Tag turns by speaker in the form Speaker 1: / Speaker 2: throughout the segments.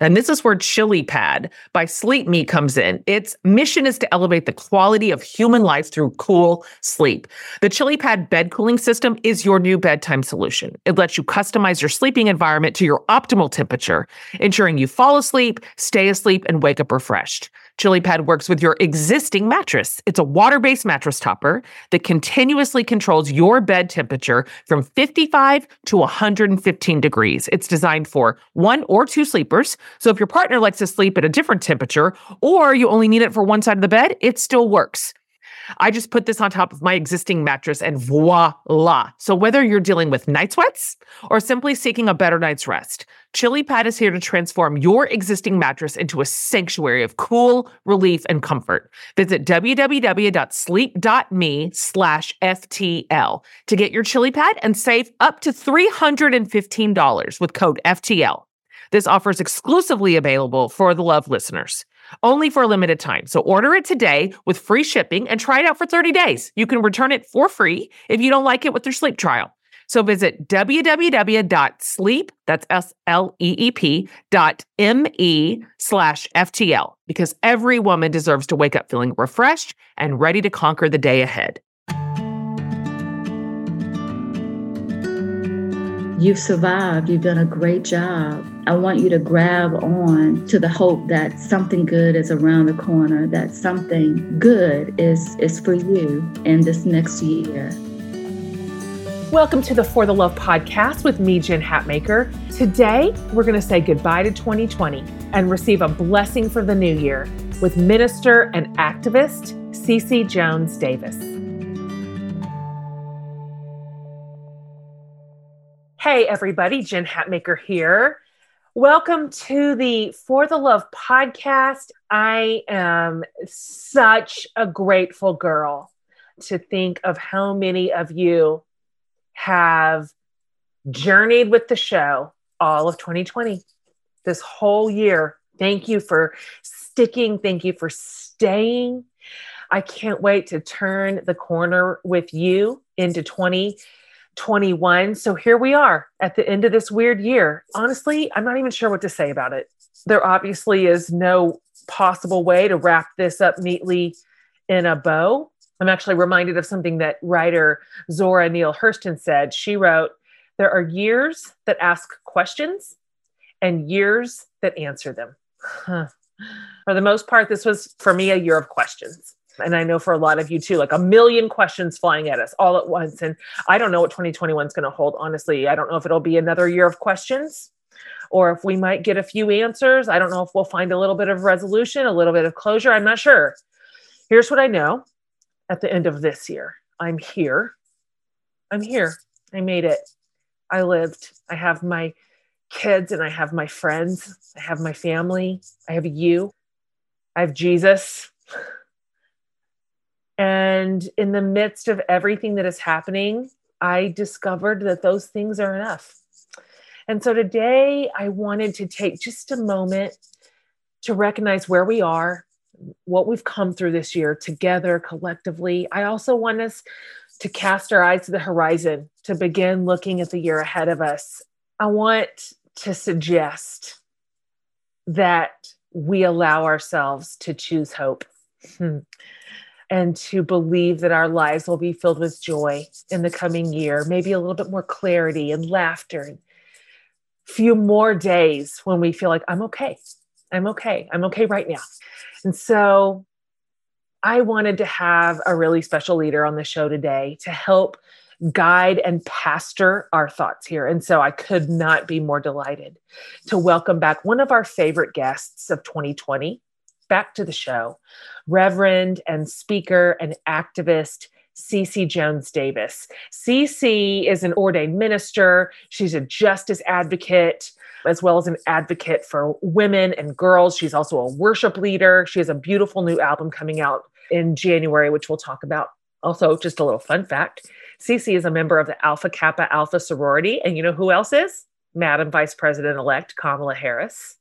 Speaker 1: And this is where Chili Pad by Sleep Me comes in. Its mission is to elevate the quality of human life through cool sleep. The Chili Pad bed cooling system is your new bedtime solution. It lets you customize your sleeping environment to your optimal temperature, ensuring you fall asleep, stay asleep, and wake up refreshed. ChiliPad works with your existing mattress. It's a water based mattress topper that continuously controls your bed temperature from 55 to 115 degrees. It's designed for one or two sleepers. So if your partner likes to sleep at a different temperature or you only need it for one side of the bed, it still works. I just put this on top of my existing mattress and voila. So whether you're dealing with night sweats or simply seeking a better night's rest, Chili Pad is here to transform your existing mattress into a sanctuary of cool, relief, and comfort. Visit www.sleep.me slash FTL to get your Chili Pad and save up to $315 with code FTL. This offer is exclusively available for the Love listeners only for a limited time. So order it today with free shipping and try it out for 30 days. You can return it for free if you don't like it with your sleep trial. So visit www.sleep, that's S-L-E-E-P dot M-E slash FTL because every woman deserves to wake up feeling refreshed and ready to conquer the day ahead.
Speaker 2: You've survived. You've done a great job. I want you to grab on to the hope that something good is around the corner, that something good is, is for you in this next year.
Speaker 3: Welcome to the For the Love podcast with me, Jen Hatmaker. Today, we're going to say goodbye to 2020 and receive a blessing for the new year with minister and activist Cece Jones Davis. Hey, everybody, Jen Hatmaker here. Welcome to the For the Love podcast. I am such a grateful girl to think of how many of you have journeyed with the show all of 2020, this whole year. Thank you for sticking. Thank you for staying. I can't wait to turn the corner with you into 20 21. So here we are at the end of this weird year. Honestly, I'm not even sure what to say about it. There obviously is no possible way to wrap this up neatly in a bow. I'm actually reminded of something that writer Zora Neale Hurston said. She wrote, There are years that ask questions and years that answer them. For the most part, this was for me a year of questions and I know for a lot of you too, like a million questions flying at us all at once. And I don't know what 2021 is going to hold. Honestly, I don't know if it'll be another year of questions or if we might get a few answers. I don't know if we'll find a little bit of resolution, a little bit of closure. I'm not sure. Here's what I know at the end of this year I'm here. I'm here. I made it. I lived. I have my kids and I have my friends. I have my family. I have you. I have Jesus. And in the midst of everything that is happening, I discovered that those things are enough. And so today I wanted to take just a moment to recognize where we are, what we've come through this year together collectively. I also want us to cast our eyes to the horizon, to begin looking at the year ahead of us, I want to suggest that we allow ourselves to choose hope hmm. And to believe that our lives will be filled with joy in the coming year, maybe a little bit more clarity and laughter, and a few more days when we feel like I'm okay. I'm okay. I'm okay right now. And so I wanted to have a really special leader on the show today to help guide and pastor our thoughts here. And so I could not be more delighted to welcome back one of our favorite guests of 2020 back to the show, Reverend and speaker and activist. Cece Jones Davis. Cece is an ordained minister. She's a justice advocate as well as an advocate for women and girls. She's also a worship leader. She has a beautiful new album coming out in January, which we'll talk about. Also, just a little fun fact Cece is a member of the Alpha Kappa Alpha sorority. And you know who else is? Madam Vice President elect Kamala Harris.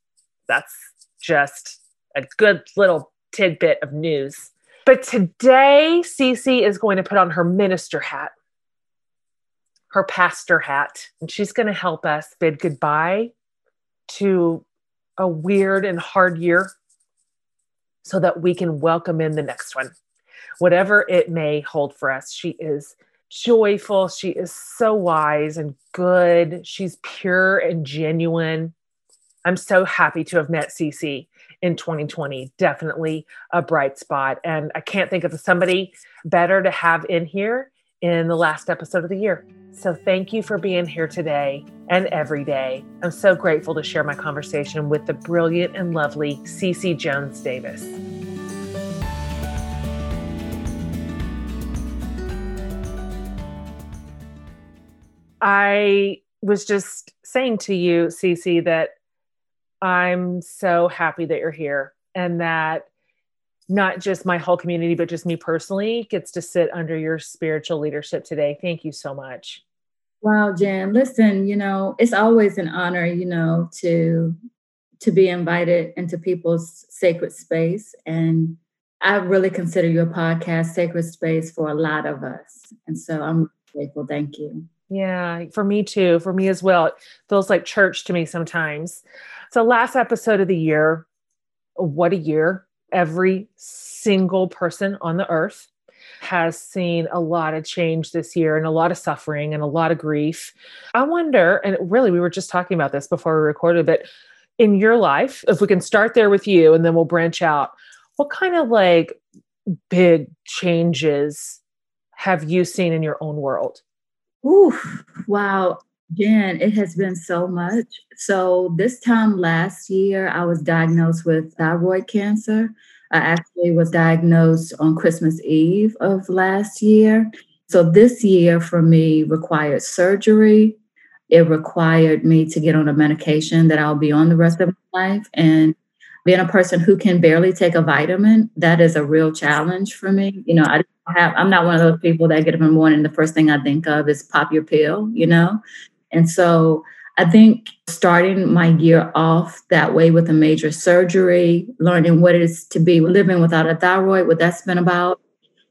Speaker 3: That's just a good little tidbit of news. But today, Cece is going to put on her minister hat, her pastor hat, and she's going to help us bid goodbye to a weird and hard year so that we can welcome in the next one, whatever it may hold for us. She is joyful. She is so wise and good. She's pure and genuine. I'm so happy to have met Cece in 2020. Definitely a bright spot. And I can't think of somebody better to have in here in the last episode of the year. So thank you for being here today and every day. I'm so grateful to share my conversation with the brilliant and lovely Cece Jones Davis. I was just saying to you, Cece, that I'm so happy that you're here and that not just my whole community, but just me personally gets to sit under your spiritual leadership today. Thank you so much.
Speaker 2: Wow, Jen. Listen, you know, it's always an honor, you know, to to be invited into people's sacred space. And I really consider your podcast sacred space for a lot of us. And so I'm grateful. Thank you.
Speaker 3: Yeah, for me too. For me as well. It feels like church to me sometimes. So, last episode of the year, what a year. Every single person on the earth has seen a lot of change this year and a lot of suffering and a lot of grief. I wonder, and really, we were just talking about this before we recorded, but in your life, if we can start there with you and then we'll branch out, what kind of like big changes have you seen in your own world?
Speaker 2: Ooh, wow. Jen, it has been so much. So, this time last year, I was diagnosed with thyroid cancer. I actually was diagnosed on Christmas Eve of last year. So, this year for me required surgery. It required me to get on a medication that I'll be on the rest of my life. And being a person who can barely take a vitamin, that is a real challenge for me. You know, I have, I'm not one of those people that get up in the morning, the first thing I think of is pop your pill, you know? And so I think starting my year off that way with a major surgery, learning what it is to be living without a thyroid, what that's been about,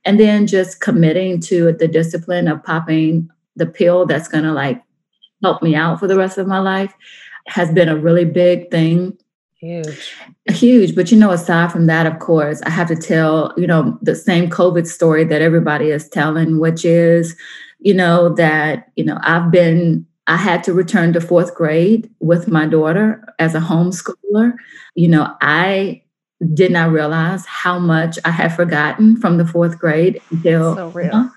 Speaker 2: and then just committing to the discipline of popping the pill that's going to like help me out for the rest of my life has been a really big thing
Speaker 3: Huge.
Speaker 2: Huge. But you know, aside from that, of course, I have to tell, you know, the same COVID story that everybody is telling, which is, you know, that, you know, I've been, I had to return to fourth grade with my daughter as a homeschooler. You know, I did not realize how much I had forgotten from the fourth grade until.
Speaker 3: So real.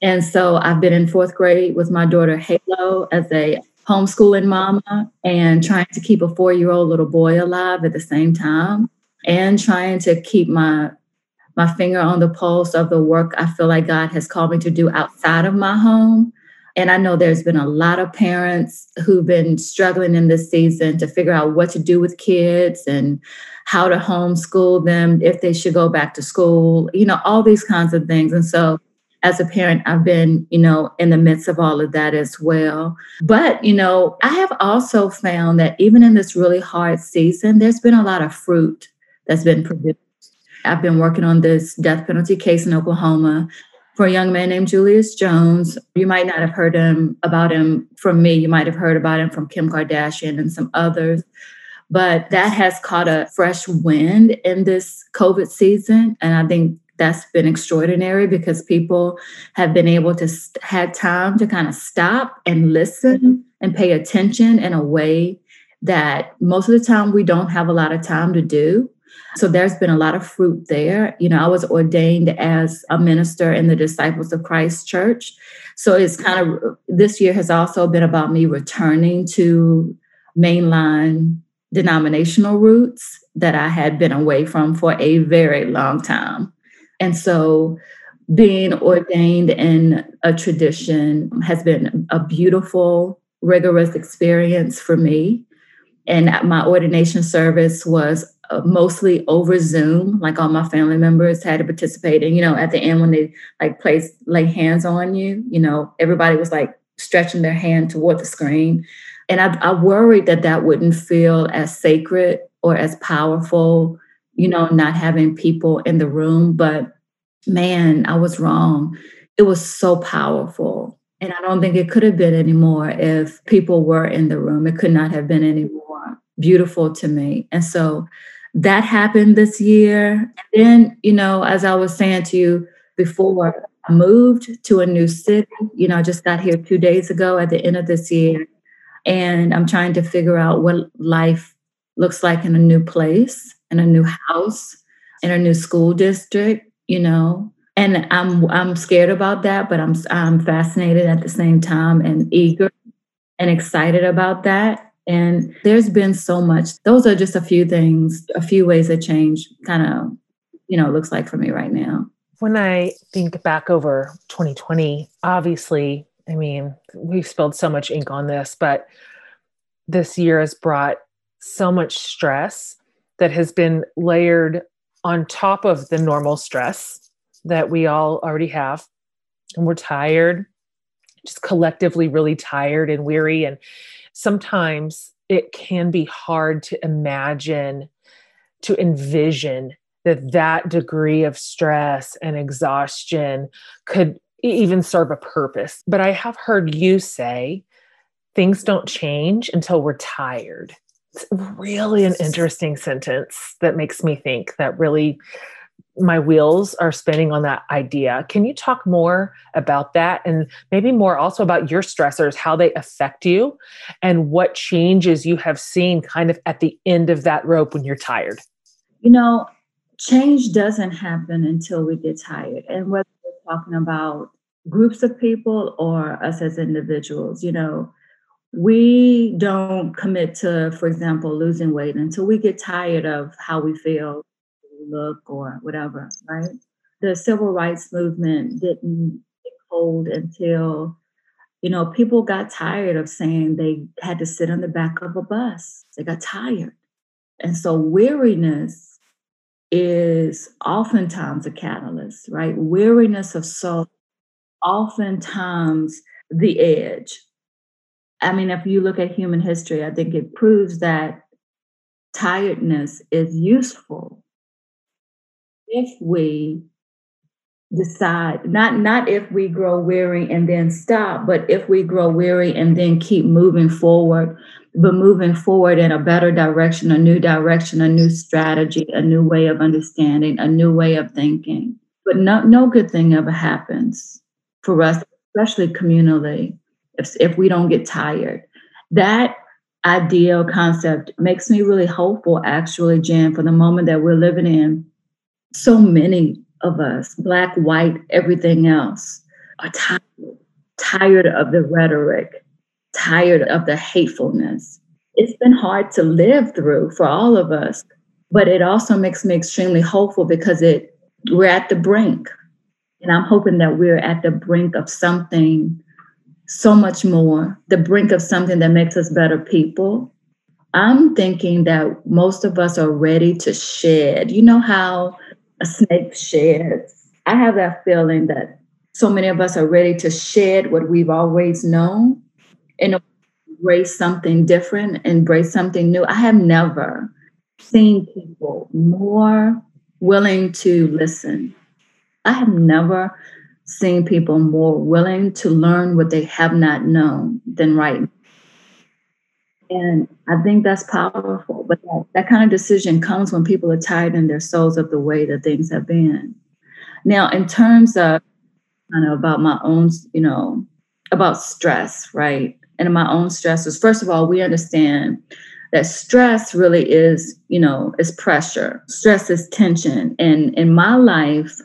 Speaker 2: And so I've been in fourth grade with my daughter Halo as a homeschooling mama and trying to keep a four year old little boy alive at the same time and trying to keep my my finger on the pulse of the work I feel like God has called me to do outside of my home. And I know there's been a lot of parents who've been struggling in this season to figure out what to do with kids and how to homeschool them, if they should go back to school, you know, all these kinds of things. And so as a parent, I've been, you know, in the midst of all of that as well. But, you know, I have also found that even in this really hard season, there's been a lot of fruit that's been produced. I've been working on this death penalty case in Oklahoma. For a young man named Julius Jones. You might not have heard him about him from me. You might have heard about him from Kim Kardashian and some others. But that has caught a fresh wind in this COVID season. And I think that's been extraordinary because people have been able to st- had time to kind of stop and listen and pay attention in a way that most of the time we don't have a lot of time to do. So there's been a lot of fruit there. You know, I was ordained as a minister in the Disciples of Christ Church. So it's kind of this year has also been about me returning to mainline denominational roots that I had been away from for a very long time. And so being ordained in a tradition has been a beautiful, rigorous experience for me. And my ordination service was uh, mostly over Zoom. Like all my family members had to participate. And, you know, at the end when they like place lay hands on you, you know, everybody was like stretching their hand toward the screen. And I, I worried that that wouldn't feel as sacred or as powerful, you know, not having people in the room. But man, I was wrong. It was so powerful. And I don't think it could have been anymore if people were in the room. It could not have been any more beautiful to me. And so that happened this year. And then, you know, as I was saying to you before, I moved to a new city. You know, I just got here two days ago at the end of this year. And I'm trying to figure out what life looks like in a new place, in a new house, in a new school district, you know. And I'm I'm scared about that, but I'm I'm fascinated at the same time and eager and excited about that and there's been so much. Those are just a few things, a few ways that change kind of, you know, looks like for me right now.
Speaker 3: When I think back over 2020, obviously, I mean, we've spilled so much ink on this, but this year has brought so much stress that has been layered on top of the normal stress that we all already have. And we're tired, just collectively really tired and weary. And sometimes it can be hard to imagine, to envision that that degree of stress and exhaustion could even serve a purpose. But I have heard you say things don't change until we're tired. It's really an interesting sentence that makes me think that really my wheels are spinning on that idea. Can you talk more about that and maybe more also about your stressors, how they affect you, and what changes you have seen kind of at the end of that rope when you're tired?
Speaker 2: You know, change doesn't happen until we get tired. And whether we're talking about groups of people or us as individuals, you know, we don't commit to, for example, losing weight until we get tired of how we feel look or whatever, right? The civil rights movement didn't hold until, you know, people got tired of saying they had to sit on the back of a bus. They got tired. And so weariness is oftentimes a catalyst, right? Weariness of soul, oftentimes the edge. I mean, if you look at human history, I think it proves that tiredness is useful if we decide not not if we grow weary and then stop but if we grow weary and then keep moving forward but moving forward in a better direction a new direction a new strategy a new way of understanding a new way of thinking. But no no good thing ever happens for us especially communally if, if we don't get tired. That ideal concept makes me really hopeful actually jen for the moment that we're living in so many of us, black, white, everything else, are tired, tired of the rhetoric, tired of the hatefulness. It's been hard to live through for all of us, but it also makes me extremely hopeful because it we're at the brink. And I'm hoping that we're at the brink of something so much more, the brink of something that makes us better people. I'm thinking that most of us are ready to shed. You know how a snake sheds. I have that feeling that so many of us are ready to shed what we've always known and embrace something different, embrace something new. I have never seen people more willing to listen. I have never seen people more willing to learn what they have not known than right. And I think that's powerful. But that, that kind of decision comes when people are tired in their souls of the way that things have been. Now, in terms of kind of about my own, you know, about stress, right? And my own stresses. First of all, we understand that stress really is, you know, is pressure. Stress is tension. And in my life,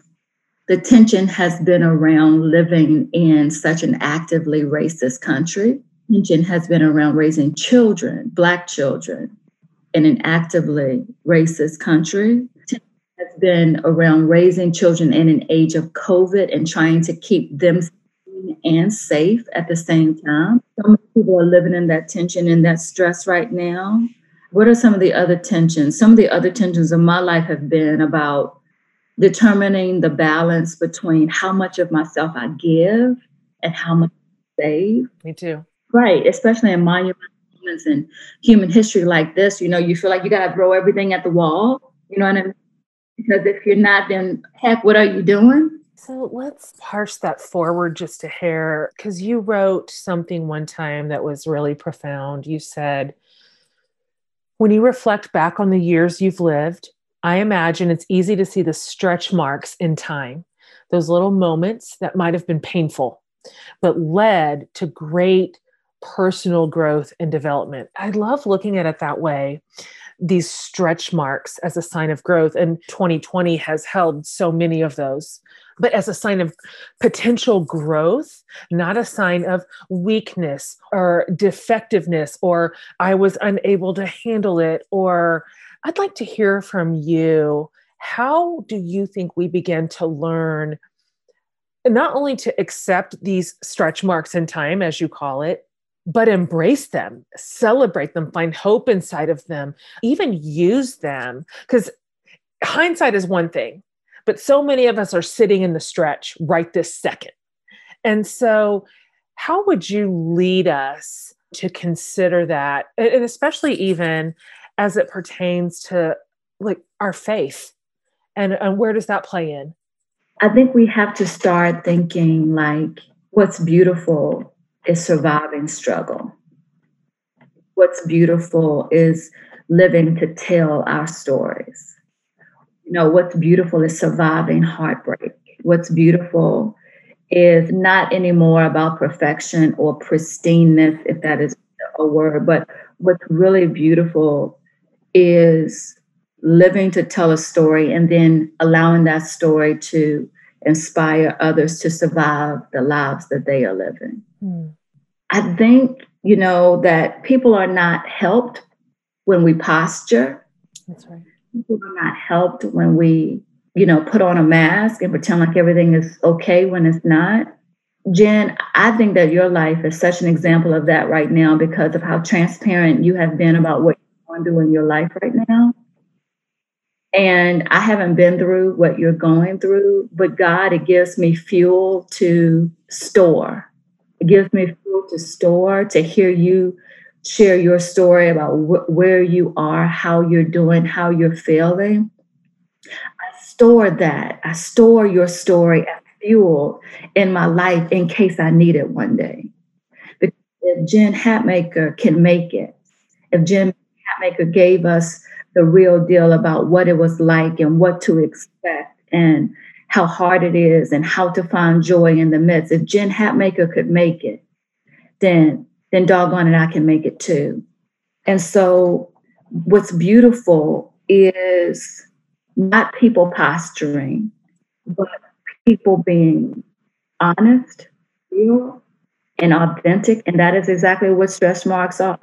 Speaker 2: the tension has been around living in such an actively racist country. Tension has been around raising children, Black children, in an actively racist country. Has been around raising children in an age of COVID and trying to keep them and safe at the same time. So many people are living in that tension and that stress right now. What are some of the other tensions? Some of the other tensions of my life have been about determining the balance between how much of myself I give and how much I save.
Speaker 3: Me too.
Speaker 2: Right, especially in monumental moments in human history like this, you know, you feel like you got to throw everything at the wall. You know what I mean? Because if you're not, then heck, what are you doing?
Speaker 3: So let's parse that forward just a hair because you wrote something one time that was really profound. You said, when you reflect back on the years you've lived, I imagine it's easy to see the stretch marks in time, those little moments that might have been painful, but led to great personal growth and development. I love looking at it that way. These stretch marks as a sign of growth. And 2020 has held so many of those, but as a sign of potential growth, not a sign of weakness or defectiveness, or I was unable to handle it, or I'd like to hear from you. How do you think we begin to learn not only to accept these stretch marks in time, as you call it, but embrace them, celebrate them, find hope inside of them, even use them? Because hindsight is one thing, but so many of us are sitting in the stretch right this second. And so, how would you lead us to consider that? And especially even as it pertains to like our faith and, and where does that play in
Speaker 2: i think we have to start thinking like what's beautiful is surviving struggle what's beautiful is living to tell our stories you know what's beautiful is surviving heartbreak what's beautiful is not anymore about perfection or pristineness if that is a word but what's really beautiful is living to tell a story and then allowing that story to inspire others to survive the lives that they are living. Mm. I think, you know, that people are not helped when we posture.
Speaker 3: That's right.
Speaker 2: People are not helped when we, you know, put on a mask and pretend like everything is okay when it's not. Jen, I think that your life is such an example of that right now because of how transparent you have been about what you're going through in your life right now. And I haven't been through what you're going through, but God, it gives me fuel to store. It gives me fuel to store, to hear you share your story about wh- where you are, how you're doing, how you're feeling. I store that. I store your story as fuel in my life in case I need it one day. Because if Jen Hatmaker can make it, if Jen Hatmaker gave us the real deal about what it was like and what to expect and how hard it is and how to find joy in the midst. If Jen Hatmaker could make it, then then doggone it, I can make it too. And so what's beautiful is not people posturing, but people being honest, real, and authentic. And that is exactly what stress marks are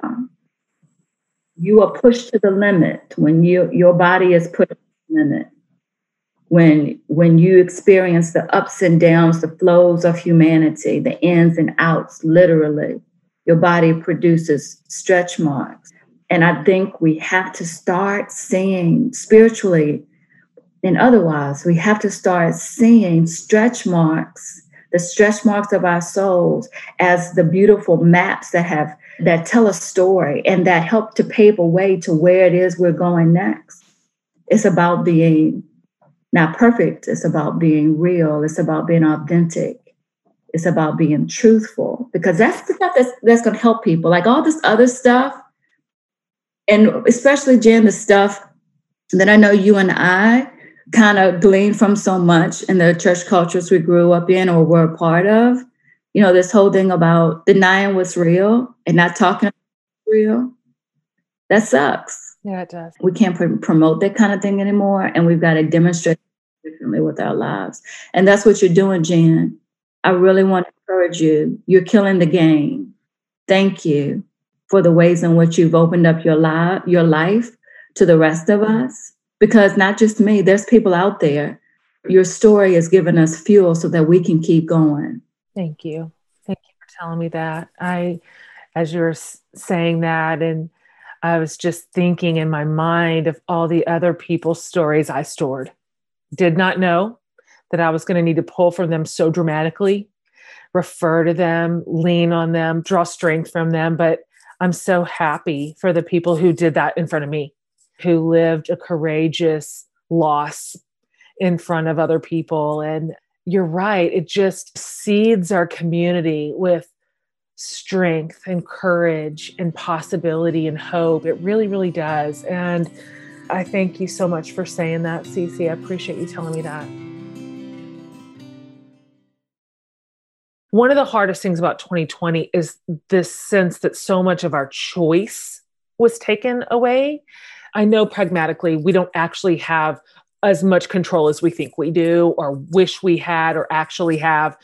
Speaker 2: you are pushed to the limit when you your body is put to the limit when when you experience the ups and downs the flows of humanity the ins and outs literally your body produces stretch marks and i think we have to start seeing spiritually and otherwise we have to start seeing stretch marks the stretch marks of our souls as the beautiful maps that have that tell a story and that help to pave a way to where it is we're going next. It's about being not perfect. It's about being real. It's about being authentic. It's about being truthful because that's the stuff that's, that's going to help people. Like all this other stuff, and especially Jen, the stuff that I know you and I kind of gleaned from so much in the church cultures we grew up in or were a part of. You know, this whole thing about denying what's real and not talking real. That sucks.
Speaker 3: Yeah, it does.
Speaker 2: We can't pr- promote that kind of thing anymore, and we've got to demonstrate differently with our lives. And that's what you're doing, Jen. I really want to encourage you. You're killing the game. Thank you for the ways in which you've opened up your life, your life to the rest of us. Because not just me, there's people out there. Your story has given us fuel so that we can keep going.
Speaker 3: Thank you. Thank you for telling me that. I, as you were saying that, and I was just thinking in my mind of all the other people's stories I stored. Did not know that I was going to need to pull from them so dramatically, refer to them, lean on them, draw strength from them. But I'm so happy for the people who did that in front of me, who lived a courageous loss in front of other people. And you're right, it just seeds our community with strength and courage and possibility and hope. It really, really does. And I thank you so much for saying that, Cece. I appreciate you telling me that. One of the hardest things about 2020 is this sense that so much of our choice was taken away. I know pragmatically we don't actually have as much control as we think we do, or wish we had, or actually have,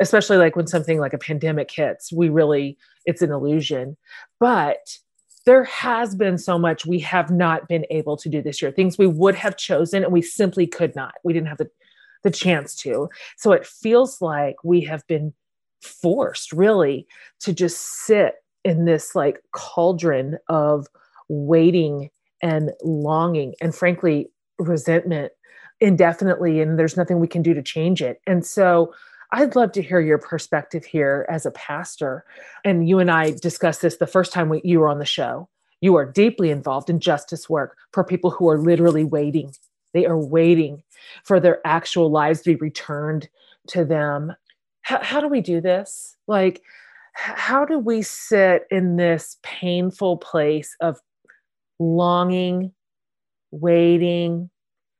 Speaker 3: especially like when something like a pandemic hits, we really, it's an illusion. But there has been so much we have not been able to do this year things we would have chosen and we simply could not. We didn't have the, the chance to. So it feels like we have been forced really to just sit in this like cauldron of waiting and longing and frankly resentment indefinitely and there's nothing we can do to change it. And so I'd love to hear your perspective here as a pastor. And you and I discussed this the first time we, you were on the show. You are deeply involved in justice work for people who are literally waiting. They are waiting for their actual lives to be returned to them. How, how do we do this? Like, how do we sit in this painful place of longing, waiting?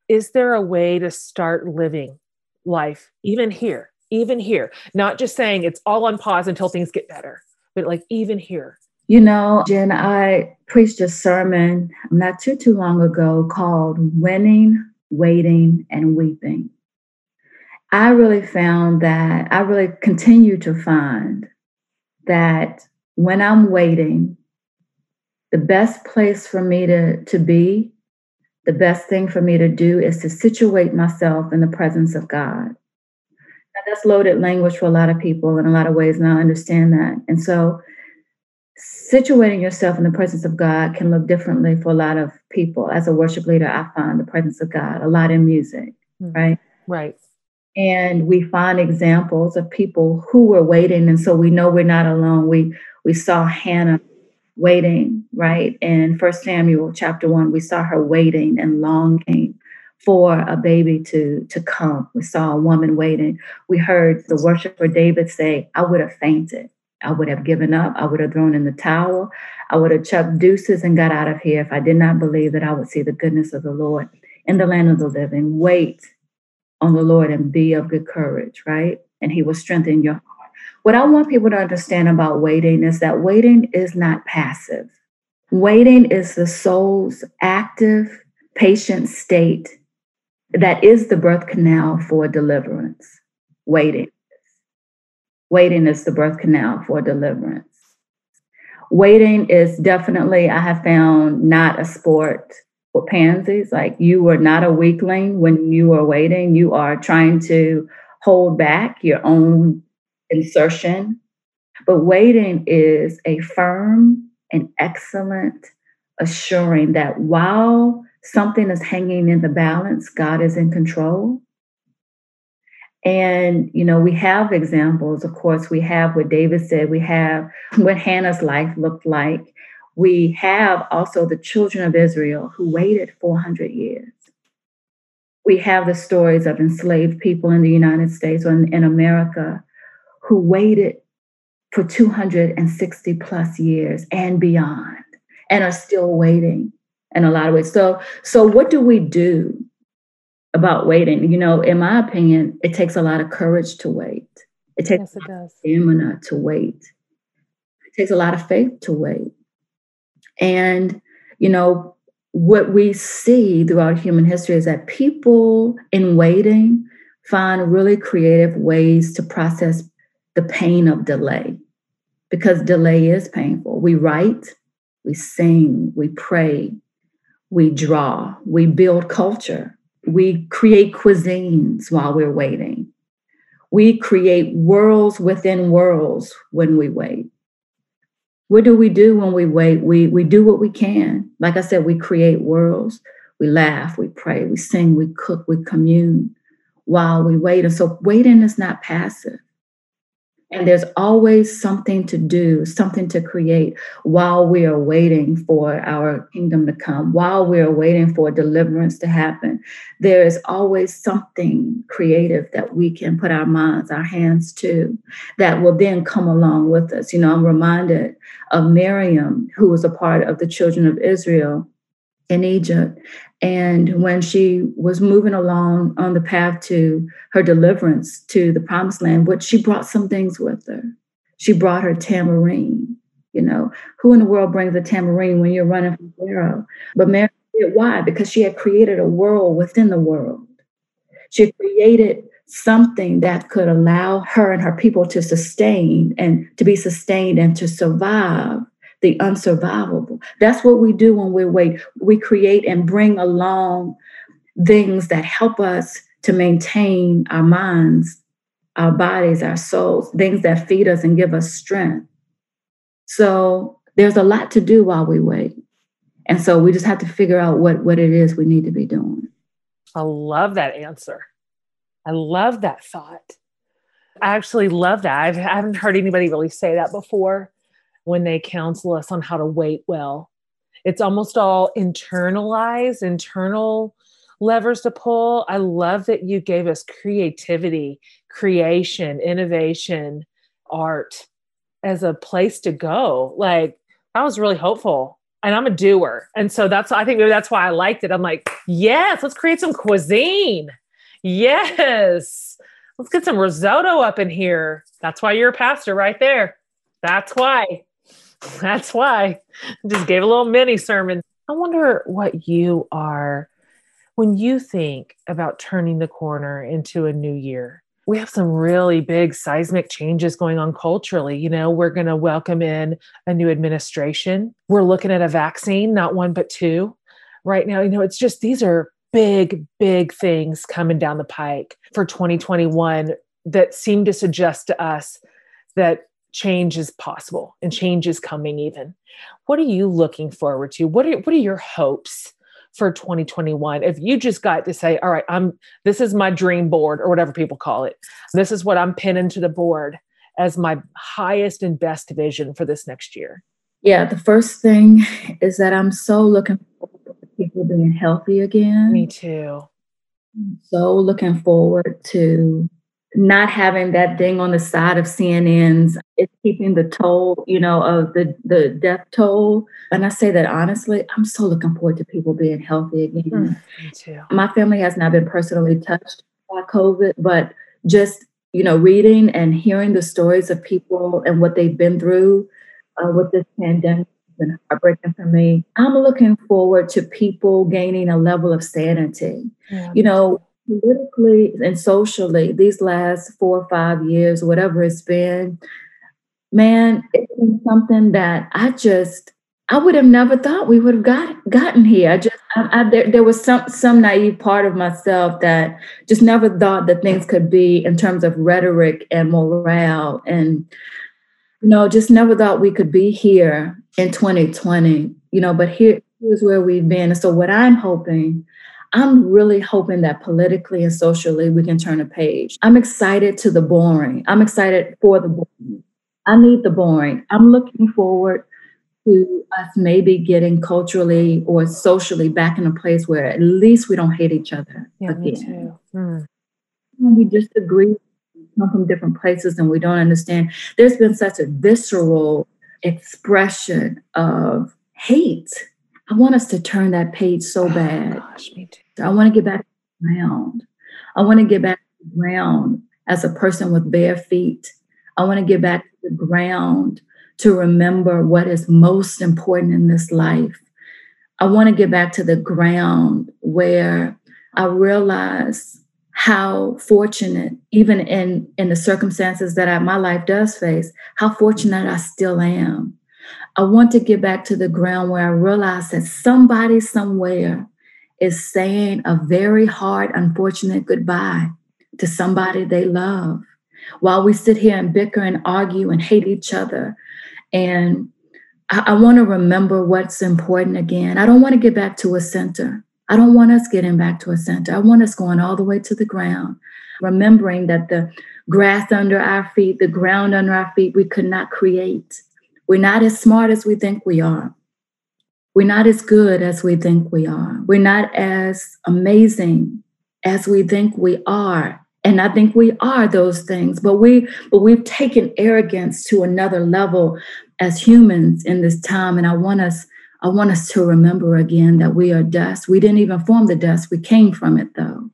Speaker 3: Is there a way to start living life, even here, even here, not just saying it's all on pause until things get better, but like even here.
Speaker 2: You know, Jen, I preached a sermon not too too long ago called Winning, Waiting, and Weeping. I really found that I really continue to find that when I'm waiting, the best place for me to, to be, the best thing for me to do is to situate myself in the presence of God that's loaded language for a lot of people in a lot of ways, and I understand that. And so, situating yourself in the presence of God can look differently for a lot of people. As a worship leader, I find the presence of God a lot in music, mm-hmm. right?
Speaker 3: Right.
Speaker 2: And we find examples of people who were waiting, and so we know we're not alone. We we saw Hannah waiting, right? In First Samuel chapter one, we saw her waiting and longing for a baby to, to come. We saw a woman waiting. We heard the worshiper David say, I would have fainted. I would have given up. I would have thrown in the towel. I would have chucked deuces and got out of here if I did not believe that I would see the goodness of the Lord in the land of the living. Wait on the Lord and be of good courage, right? And he will strengthen your heart. What I want people to understand about waiting is that waiting is not passive. Waiting is the soul's active, patient state that is the birth canal for deliverance. Waiting. Waiting is the birth canal for deliverance. Waiting is definitely, I have found, not a sport for pansies. Like you are not a weakling when you are waiting. You are trying to hold back your own insertion. But waiting is a firm and excellent assuring that while something is hanging in the balance, God is in control. And, you know, we have examples. Of course, we have what David said, we have what Hannah's life looked like. We have also the children of Israel who waited 400 years. we have the stories of enslaved people in the United States or in, in America who waited for 260 plus years and beyond and are still waiting in a lot of ways. So, so what do we do about waiting? You know, in my opinion, it takes a lot of courage to wait. It takes yes, it stamina to wait. It takes a lot of faith to wait. And, you know, what we see throughout human history is that people in waiting find really creative ways to process the pain of delay because delay is painful. We write, we sing, we pray, we draw, we build culture, we create cuisines while we're waiting. We create worlds within worlds when we wait. What do we do when we wait? We, we do what we can. Like I said, we create worlds. We laugh, we pray, we sing, we cook, we commune while we wait. And so waiting is not passive. And there's always something to do, something to create while we are waiting for our kingdom to come, while we are waiting for deliverance to happen. There is always something creative that we can put our minds, our hands to, that will then come along with us. You know, I'm reminded of Miriam, who was a part of the children of Israel in Egypt. And when she was moving along on the path to her deliverance to the promised land, what she brought some things with her. She brought her tambourine. You know, who in the world brings a tambourine when you're running from Pharaoh? But Mary did. Why? Because she had created a world within the world. She created something that could allow her and her people to sustain and to be sustained and to survive the unsurvivable. That's what we do when we wait. We create and bring along things that help us to maintain our minds, our bodies, our souls, things that feed us and give us strength. So there's a lot to do while we wait. And so we just have to figure out what, what it is we need to be doing.
Speaker 3: I love that answer. I love that thought. I actually love that. I've, I haven't heard anybody really say that before when they counsel us on how to wait well. It's almost all internalized, internal levers to pull. I love that you gave us creativity, creation, innovation, art as a place to go. Like, that was really hopeful. And I'm a doer. And so that's, I think maybe that's why I liked it. I'm like, yes, let's create some cuisine. Yes. Let's get some risotto up in here. That's why you're a pastor right there. That's why. That's why. Just gave a little mini sermon. I wonder what you are when you think about turning the corner into a new year. We have some really big seismic changes going on culturally. You know, we're going to welcome in a new administration. We're looking at a vaccine, not one, but two right now. You know, it's just these are big, big things coming down the pike for 2021 that seem to suggest to us that change is possible and change is coming even. What are you looking forward to? What are what are your hopes for 2021? If you just got to say, all right, I'm this is my dream board or whatever people call it. This is what I'm pinning to the board as my highest and best vision for this next year.
Speaker 2: Yeah, the first thing is that I'm so looking forward to people being healthy again.
Speaker 3: Me too.
Speaker 2: so looking forward to not having that thing on the side of CNN's it's keeping the toll, you know, of the the death toll. And I say that honestly, I'm so looking forward to people being healthy again. Mm, me too. My family has not been personally touched by COVID, but just you know, reading and hearing the stories of people and what they've been through uh, with this pandemic has been heartbreaking for me. I'm looking forward to people gaining a level of sanity. Yeah. You know, politically and socially these last four or five years, whatever it's been, man, it's been something that I just I would have never thought we would have got gotten here. I just I, I, there, there was some some naive part of myself that just never thought that things could be in terms of rhetoric and morale and you know just never thought we could be here in 2020. You know, but here here's where we've been. And so what I'm hoping I'm really hoping that politically and socially we can turn a page. I'm excited to the boring. I'm excited for the boring. I need the boring. I'm looking forward to us maybe getting culturally or socially back in a place where at least we don't hate each other
Speaker 3: yeah, again. Me too. Hmm.
Speaker 2: When we disagree, come from different places and we don't understand. There's been such a visceral expression of hate. I want us to turn that page so oh, bad. Gosh, me too. I want to get back to the ground. I want to get back to the ground as a person with bare feet. I want to get back to the ground to remember what is most important in this life. I want to get back to the ground where I realize how fortunate, even in, in the circumstances that I, my life does face, how fortunate I still am. I want to get back to the ground where I realize that somebody somewhere is saying a very hard, unfortunate goodbye to somebody they love. While we sit here and bicker and argue and hate each other and I, I want to remember what's important again. I don't want to get back to a center. I don't want us getting back to a center. I want us going all the way to the ground, remembering that the grass under our feet, the ground under our feet, we could not create. We're not as smart as we think we are. We're not as good as we think we are. We're not as amazing as we think we are. And i think we are those things but we but we've taken arrogance to another level as humans in this time. And i want us i want us to remember again that we are dust. We didn't even form the dust. We came from it though.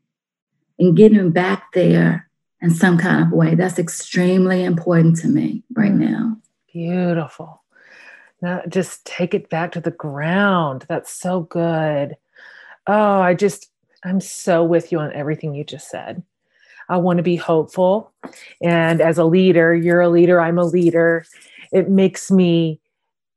Speaker 2: And getting back there in some kind of way that's extremely important to me right now
Speaker 3: beautiful now just take it back to the ground that's so good oh i just i'm so with you on everything you just said I want to be hopeful. And as a leader, you're a leader, I'm a leader. It makes me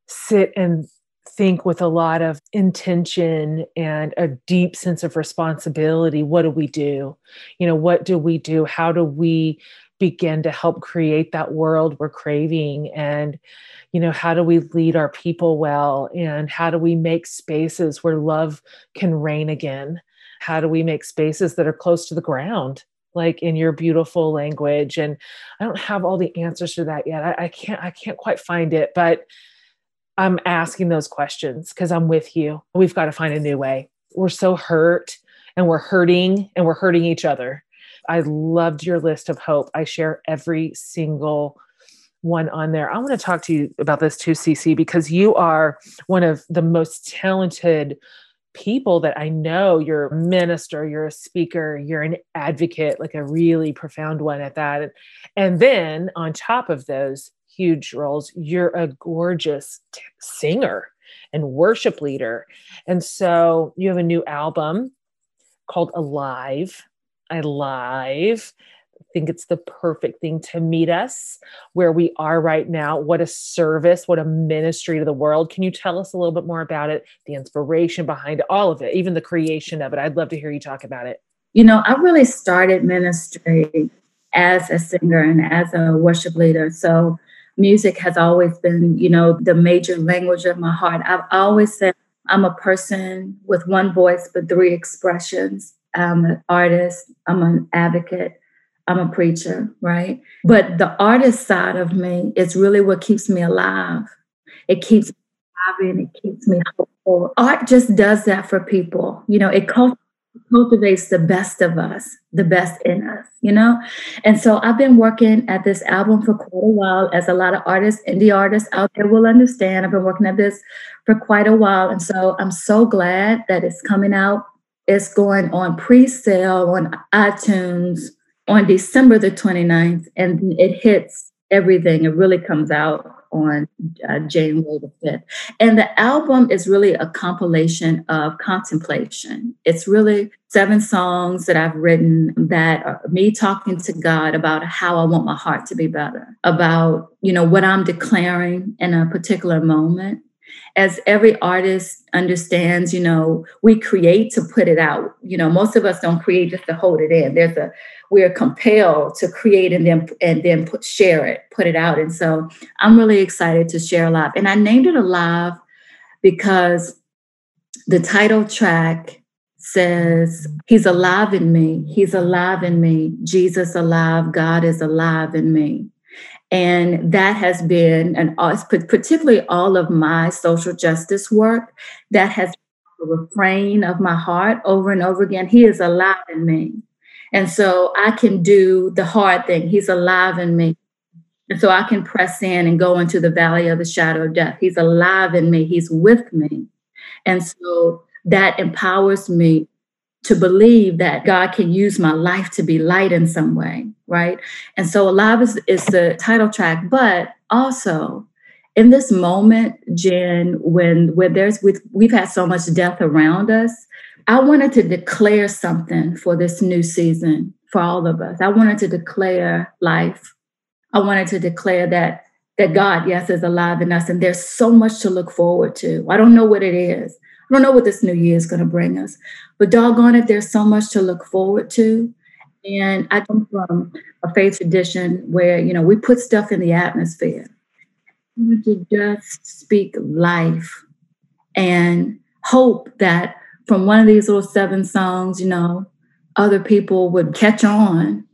Speaker 3: sit and think with a lot of intention and a deep sense of responsibility. What do we do? You know, what do we do? How do we begin to help create that world we're craving? And, you know, how do we lead our people well? And how do we make spaces where love can reign again? How do we make spaces that are close to the ground? like in your beautiful language and i don't have all the answers to that yet i, I can't i can't quite find it but i'm asking those questions because i'm with you we've got to find a new way we're so hurt and we're hurting and we're hurting each other i loved your list of hope i share every single one on there. I want to talk to you about this too, Cece, because you are one of the most talented people that I know you're a minister, you're a speaker, you're an advocate, like a really profound one at that. And then on top of those huge roles, you're a gorgeous t- singer and worship leader. And so you have a new album called Alive. Alive I think it's the perfect thing to meet us where we are right now. What a service, what a ministry to the world. Can you tell us a little bit more about it, the inspiration behind all of it, even the creation of it? I'd love to hear you talk about it.
Speaker 2: You know, I really started ministry as a singer and as a worship leader. So music has always been, you know, the major language of my heart. I've always said I'm a person with one voice but three expressions. I'm an artist, I'm an advocate, I'm a preacher, right? But the artist side of me is really what keeps me alive. It keeps me having, it keeps me hopeful. Art just does that for people. You know, it cultivates the best of us, the best in us, you know? And so I've been working at this album for quite a while, as a lot of artists, indie artists out there will understand. I've been working at this for quite a while. And so I'm so glad that it's coming out. It's going on pre sale on iTunes on December the 29th, and it hits everything. It really comes out on uh, January the 5th. And the album is really a compilation of contemplation. It's really seven songs that I've written that are me talking to God about how I want my heart to be better, about, you know, what I'm declaring in a particular moment as every artist understands, you know, we create to put it out. You know, most of us don't create just to hold it in. There's a we're compelled to create and then and then put share it, put it out. And so I'm really excited to share Alive. And I named it Alive because the title track says, He's alive in me. He's alive in me. Jesus alive. God is alive in me. And that has been, and particularly all of my social justice work, that has the refrain of my heart over and over again. He is alive in me. And so I can do the hard thing. He's alive in me. And so I can press in and go into the valley of the shadow of death. He's alive in me. He's with me. And so that empowers me to believe that God can use my life to be light in some way, right? And so Alive is, is the title track, but also in this moment, Jen, when where there's with we've had so much death around us, I wanted to declare something for this new season for all of us. I wanted to declare life. I wanted to declare that that God, yes, is alive in us, and there's so much to look forward to. I don't know what it is. I don't know what this new year is going to bring us, but doggone it, there's so much to look forward to. And I come from a faith tradition where, you know, we put stuff in the atmosphere. To just speak life and hope that from one of these little seven songs, you know, other people would catch on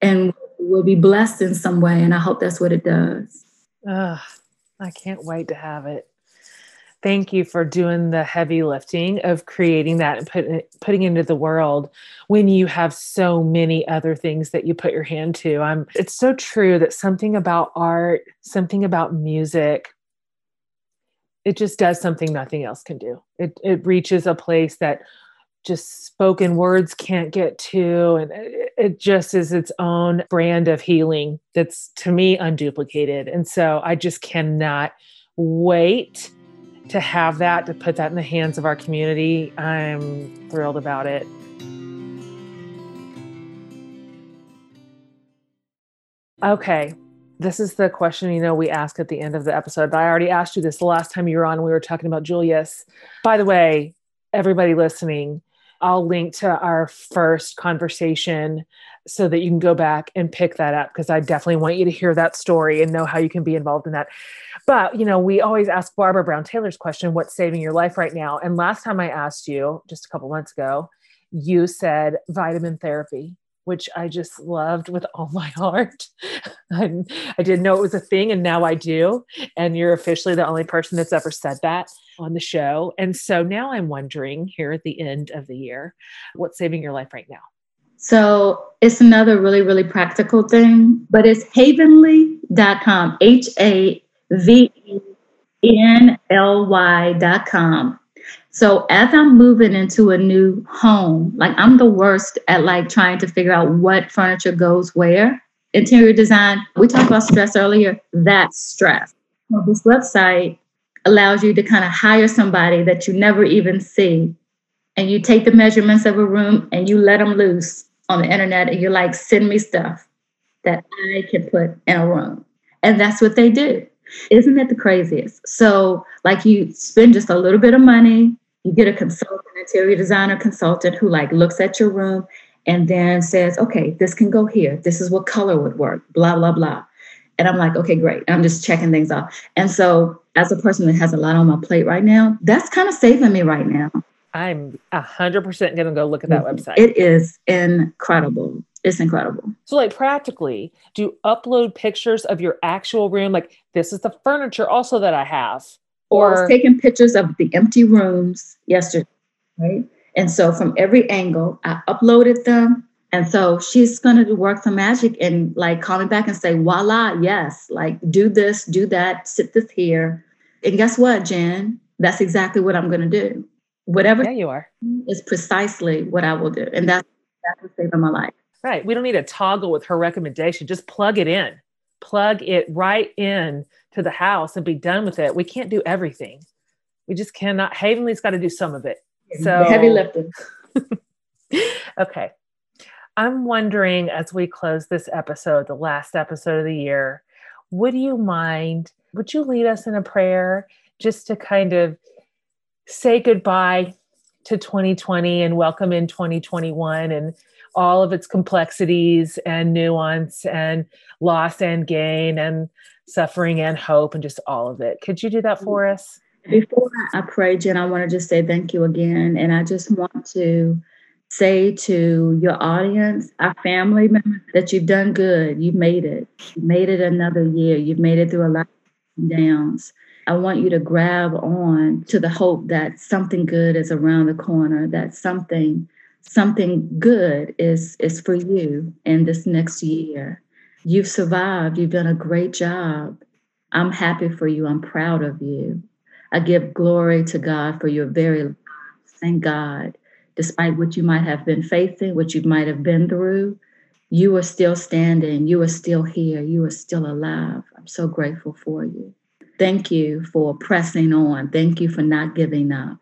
Speaker 2: and will be blessed in some way. And I hope that's what it does.
Speaker 3: I can't wait to have it thank you for doing the heavy lifting of creating that and putting putting into the world when you have so many other things that you put your hand to. I'm it's so true that something about art, something about music, it just does something nothing else can do. It it reaches a place that just spoken words can't get to and it, it just is its own brand of healing that's to me unduplicated. And so I just cannot wait to have that, to put that in the hands of our community, I'm thrilled about it. Okay, this is the question you know we ask at the end of the episode. But I already asked you this the last time you were on. We were talking about Julius. By the way, everybody listening, I'll link to our first conversation so that you can go back and pick that up because I definitely want you to hear that story and know how you can be involved in that. But, you know, we always ask Barbara Brown Taylor's question, what's saving your life right now? And last time I asked you, just a couple months ago, you said vitamin therapy, which I just loved with all my heart. I, didn't know it was a thing, and now I do. And you're officially the only person that's ever said that on the show. And so now I'm wondering here at the end of the year, what's saving your life right now?
Speaker 2: So it's another really, really practical thing, but it's havenly.com, H A V E N L Y.com. So as I'm moving into a new home, like I'm the worst at like trying to figure out what furniture goes where. Interior design, we talked about stress earlier, that's stress. Well, this website allows you to kind of hire somebody that you never even see and you take the measurements of a room and you let them loose on the internet and you're like, send me stuff that I can put in a room. And that's what they do. Isn't that the craziest? So, like, you spend just a little bit of money, you get a consultant, interior designer consultant who like looks at your room and then says, okay, this can go here. This is what color would work, blah, blah, blah. And I'm like, okay, great. I'm just checking things off. And so, as a person that has a lot on my plate right now, that's kind of saving me right now.
Speaker 3: I'm a hundred percent gonna go look at that website.
Speaker 2: It is incredible. It's incredible.
Speaker 3: So, like practically, do you upload pictures of your actual room? Like, this is the furniture also that I have.
Speaker 2: Or I was taking pictures of the empty rooms yesterday, right? And so from every angle, I uploaded them. And so she's gonna work some magic and like call me back and say, voila, yes, like do this, do that, sit this here. And guess what, Jen? That's exactly what I'm gonna do whatever
Speaker 3: yeah, you are
Speaker 2: is precisely what I will do. And that's that's what's saving my life.
Speaker 3: Right. We don't need a toggle with her recommendation. Just plug it in. Plug it right in to the house and be done with it. We can't do everything. We just cannot. Havenly's got to do some of it. So
Speaker 2: heavy lifting.
Speaker 3: okay. I'm wondering as we close this episode, the last episode of the year, would you mind? Would you lead us in a prayer just to kind of say goodbye to 2020 and welcome in 2021 and all of its complexities and nuance and loss and gain and suffering and hope and just all of it. Could you do that for us?
Speaker 2: Before I pray, Jen, I want to just say thank you again. And I just want to say to your audience, our family members, that you've done good. You've made it. You made it another year. You've made it through a lot of downs. I want you to grab on to the hope that something good is around the corner, that something something good is is for you in this next year. You've survived. You've done a great job. I'm happy for you. I'm proud of you. I give glory to God for your very life. Thank God despite what you might have been facing, what you might have been through, you are still standing. You are still here. You are still alive. I'm so grateful for you. Thank you for pressing on. Thank you for not giving up.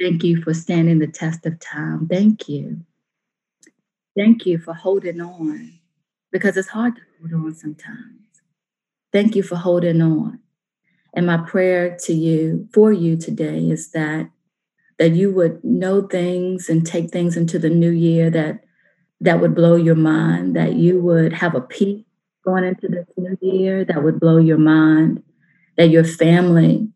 Speaker 2: Thank you for standing the test of time. Thank you. Thank you for holding on because it's hard to hold on sometimes. Thank you for holding on. And my prayer to you, for you today, is that that you would know things and take things into the new year that that would blow your mind, that you would have a peak going into this new year that would blow your mind, that your family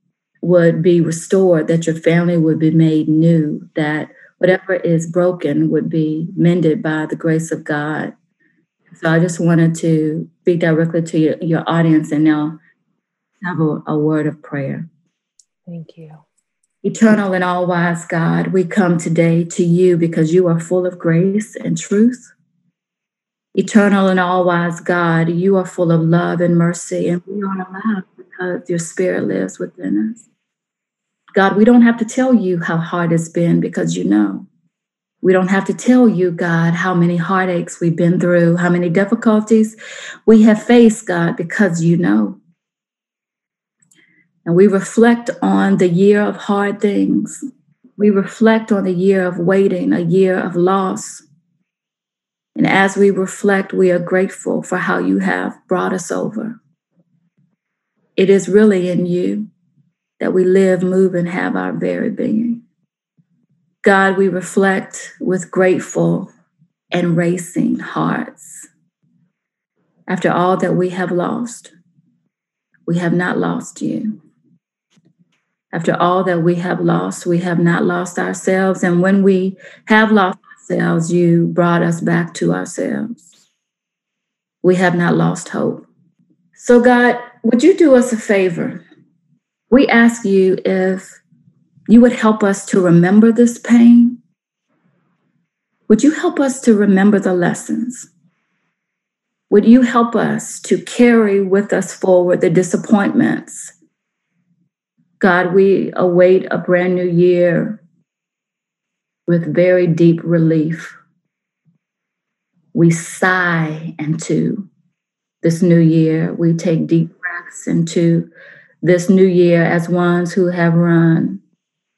Speaker 2: would be restored, that your family would be made new, that whatever is broken would be mended by the grace of God. So I just wanted to speak directly to your, your audience and now have a, a word of prayer.
Speaker 3: Thank you.
Speaker 2: Eternal and all wise God, we come today to you because you are full of grace and truth. Eternal and all wise God, you are full of love and mercy, and we are alive because your spirit lives within us. God, we don't have to tell you how hard it's been because you know. We don't have to tell you, God, how many heartaches we've been through, how many difficulties we have faced, God, because you know and we reflect on the year of hard things. We reflect on the year of waiting, a year of loss. And as we reflect, we are grateful for how you have brought us over. It is really in you that we live, move, and have our very being. God, we reflect with grateful and racing hearts. After all that we have lost, we have not lost you. After all that we have lost, we have not lost ourselves. And when we have lost ourselves, you brought us back to ourselves. We have not lost hope. So, God, would you do us a favor? We ask you if you would help us to remember this pain. Would you help us to remember the lessons? Would you help us to carry with us forward the disappointments God, we await a brand new year with very deep relief. We sigh into this new year. We take deep breaths into this new year as ones who have run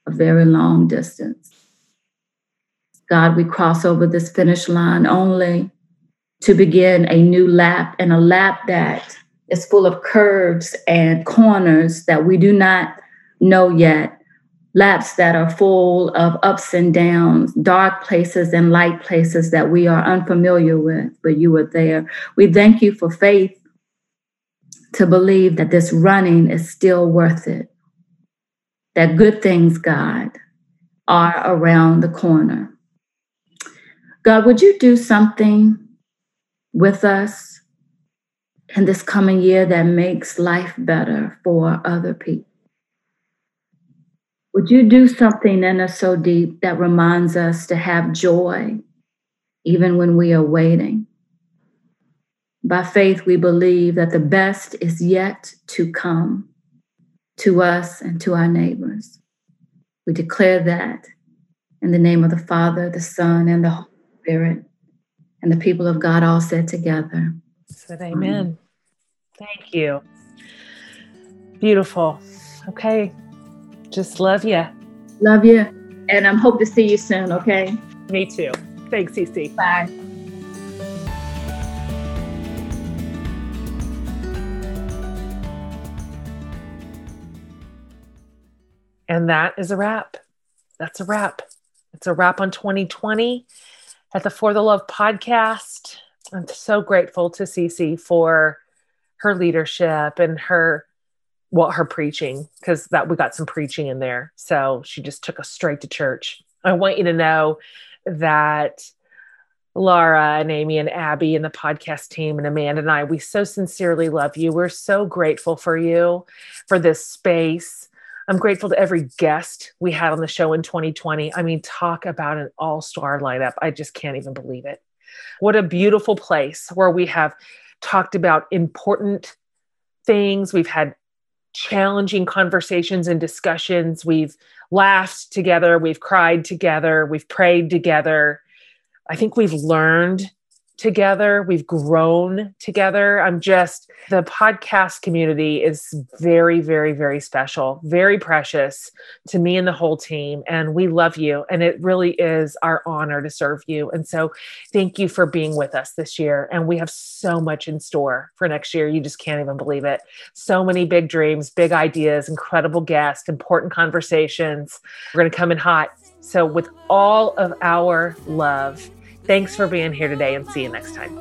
Speaker 2: a very long distance. God, we cross over this finish line only to begin a new lap and a lap that is full of curves and corners that we do not know yet. Laps that are full of ups and downs, dark places and light places that we are unfamiliar with, but you are there. We thank you for faith to believe that this running is still worth it, that good things, God, are around the corner. God, would you do something with us in this coming year that makes life better for other people? Would you do something in us so deep that reminds us to have joy even when we are waiting? By faith, we believe that the best is yet to come to us and to our neighbors. We declare that in the name of the Father, the Son, and the Holy Spirit. And the people of God all said together.
Speaker 3: Said amen. Thank you. Beautiful. Okay. Just love you.
Speaker 2: Love you. And I'm hope to see you soon, okay?
Speaker 3: Me too. Thanks, Cece.
Speaker 2: Bye.
Speaker 3: And that is a wrap. That's a wrap. It's a wrap on 2020 at the For the Love podcast. I'm so grateful to Cece for her leadership and her well her preaching because that we got some preaching in there so she just took us straight to church i want you to know that Laura and Amy and Abby and the podcast team and Amanda and I, we so sincerely love you. We're so grateful for you, for this space. I'm grateful to every guest we had on the show in 2020. I mean, talk about an all star lineup. I just can't even believe it. What a beautiful place where we have talked about important things. We've had challenging conversations and discussions. We've laughed together. We've cried together. We've prayed together. I think we've learned together. We've grown together. I'm just, the podcast community is very, very, very special, very precious to me and the whole team. And we love you. And it really is our honor to serve you. And so thank you for being with us this year. And we have so much in store for next year. You just can't even believe it. So many big dreams, big ideas, incredible guests, important conversations. We're going to come in hot. So, with all of our love, Thanks for being here today and see you next time.